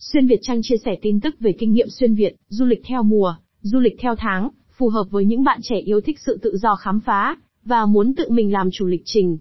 Xuyên Việt Trang chia sẻ tin tức về kinh nghiệm xuyên Việt, du lịch theo mùa, du lịch theo tháng, phù hợp với những bạn trẻ yêu thích sự tự do khám phá, và muốn tự mình làm chủ lịch trình.